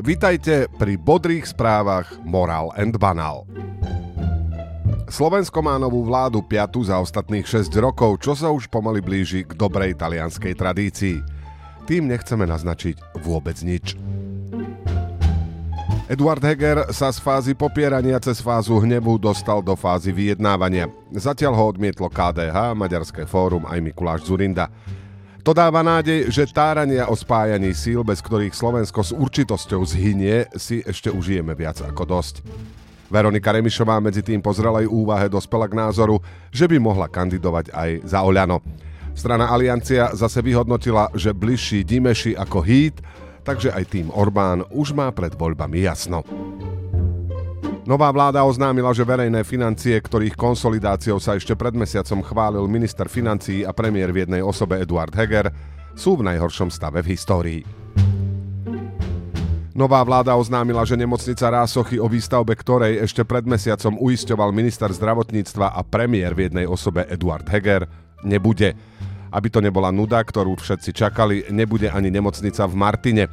Vitajte pri bodrých správach Moral and Banal. Slovensko má novú vládu piatu za ostatných 6 rokov, čo sa už pomaly blíži k dobrej talianskej tradícii. Tým nechceme naznačiť vôbec nič. Eduard Heger sa z fázy popierania cez fázu hnevu dostal do fázy vyjednávania. Zatiaľ ho odmietlo KDH, Maďarské fórum aj Mikuláš Zurinda. To dáva nádej, že tárania o spájaní síl, bez ktorých Slovensko s určitosťou zhynie, si ešte užijeme viac ako dosť. Veronika Remišová medzi tým po zrelej úvahe dospela k názoru, že by mohla kandidovať aj za Oľano. Strana Aliancia zase vyhodnotila, že bližší Dimeši ako Hít, takže aj tým Orbán už má pred voľbami jasno. Nová vláda oznámila, že verejné financie, ktorých konsolidáciou sa ešte pred mesiacom chválil minister financií a premiér v jednej osobe Eduard Heger, sú v najhoršom stave v histórii. Nová vláda oznámila, že nemocnica Rásochy, o výstavbe ktorej ešte pred mesiacom uisťoval minister zdravotníctva a premiér v jednej osobe Eduard Heger, nebude. Aby to nebola nuda, ktorú všetci čakali, nebude ani nemocnica v Martine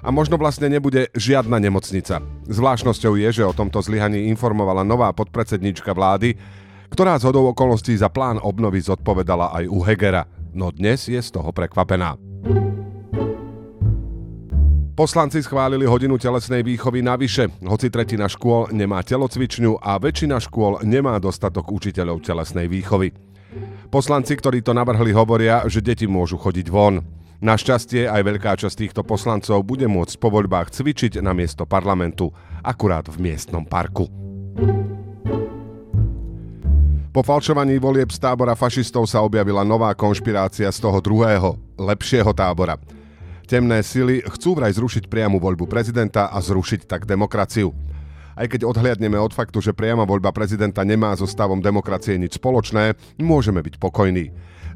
a možno vlastne nebude žiadna nemocnica. Zvláštnosťou je, že o tomto zlyhaní informovala nová podpredsednička vlády, ktorá z hodou okolností za plán obnovy zodpovedala aj u Hegera, no dnes je z toho prekvapená. Poslanci schválili hodinu telesnej výchovy navyše, hoci tretina škôl nemá telocvičňu a väčšina škôl nemá dostatok učiteľov telesnej výchovy. Poslanci, ktorí to navrhli, hovoria, že deti môžu chodiť von. Našťastie aj veľká časť týchto poslancov bude môcť po voľbách cvičiť na miesto parlamentu, akurát v miestnom parku. Po falšovaní volieb z tábora fašistov sa objavila nová konšpirácia z toho druhého, lepšieho tábora. Temné sily chcú vraj zrušiť priamu voľbu prezidenta a zrušiť tak demokraciu. Aj keď odhliadneme od faktu, že priama voľba prezidenta nemá so stavom demokracie nič spoločné, môžeme byť pokojní.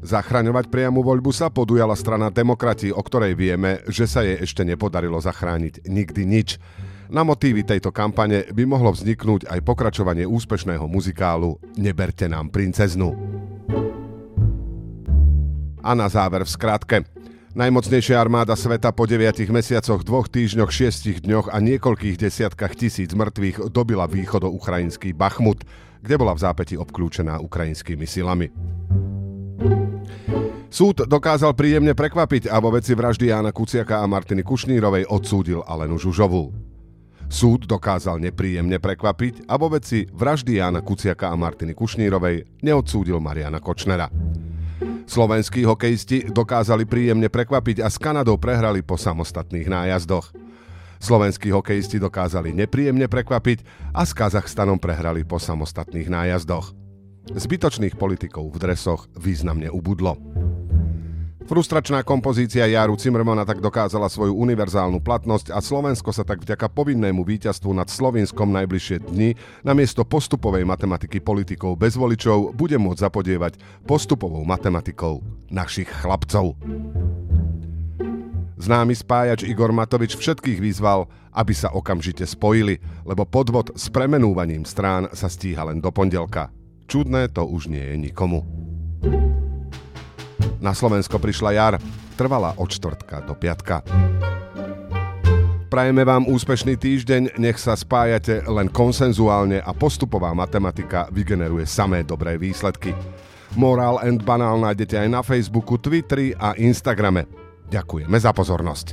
Zachraňovať priamu voľbu sa podujala strana demokrati, o ktorej vieme, že sa jej ešte nepodarilo zachrániť nikdy nič. Na motívy tejto kampane by mohlo vzniknúť aj pokračovanie úspešného muzikálu Neberte nám princeznu. A na záver v skratke. Najmocnejšia armáda sveta po 9 mesiacoch, dvoch týždňoch, šiestich dňoch a niekoľkých desiatkách tisíc mŕtvych dobila východo-ukrajinský Bachmut, kde bola v zápäti obklúčená ukrajinskými silami. Súd dokázal príjemne prekvapiť a vo veci vraždy Jána Kuciaka a Martiny Kušnírovej odsúdil Alenu Žužovú. Súd dokázal nepríjemne prekvapiť a vo veci vraždy Jána Kuciaka a Martiny Kušnírovej neodsúdil Mariana Kočnera. Slovenskí hokejisti dokázali príjemne prekvapiť a s Kanadou prehrali po samostatných nájazdoch. Slovenskí hokejisti dokázali nepríjemne prekvapiť a s Kazachstanom prehrali po samostatných nájazdoch. Zbytočných politikov v dresoch významne ubudlo. Frustračná kompozícia Jaru Cimrmana tak dokázala svoju univerzálnu platnosť a Slovensko sa tak vďaka povinnému víťazstvu nad Slovinskom najbližšie dni namiesto postupovej matematiky politikov bez voličov bude môcť zapodievať postupovou matematikou našich chlapcov. Známy spájač Igor Matovič všetkých vyzval, aby sa okamžite spojili, lebo podvod s premenúvaním strán sa stíha len do pondelka. Čudné to už nie je nikomu. Na Slovensko prišla jar, trvala od čtvrtka do piatka. Prajeme vám úspešný týždeň, nech sa spájate len konsenzuálne a postupová matematika vygeneruje samé dobré výsledky. Moral and Banál nájdete aj na Facebooku, Twitteri a Instagrame. Ďakujeme za pozornosť.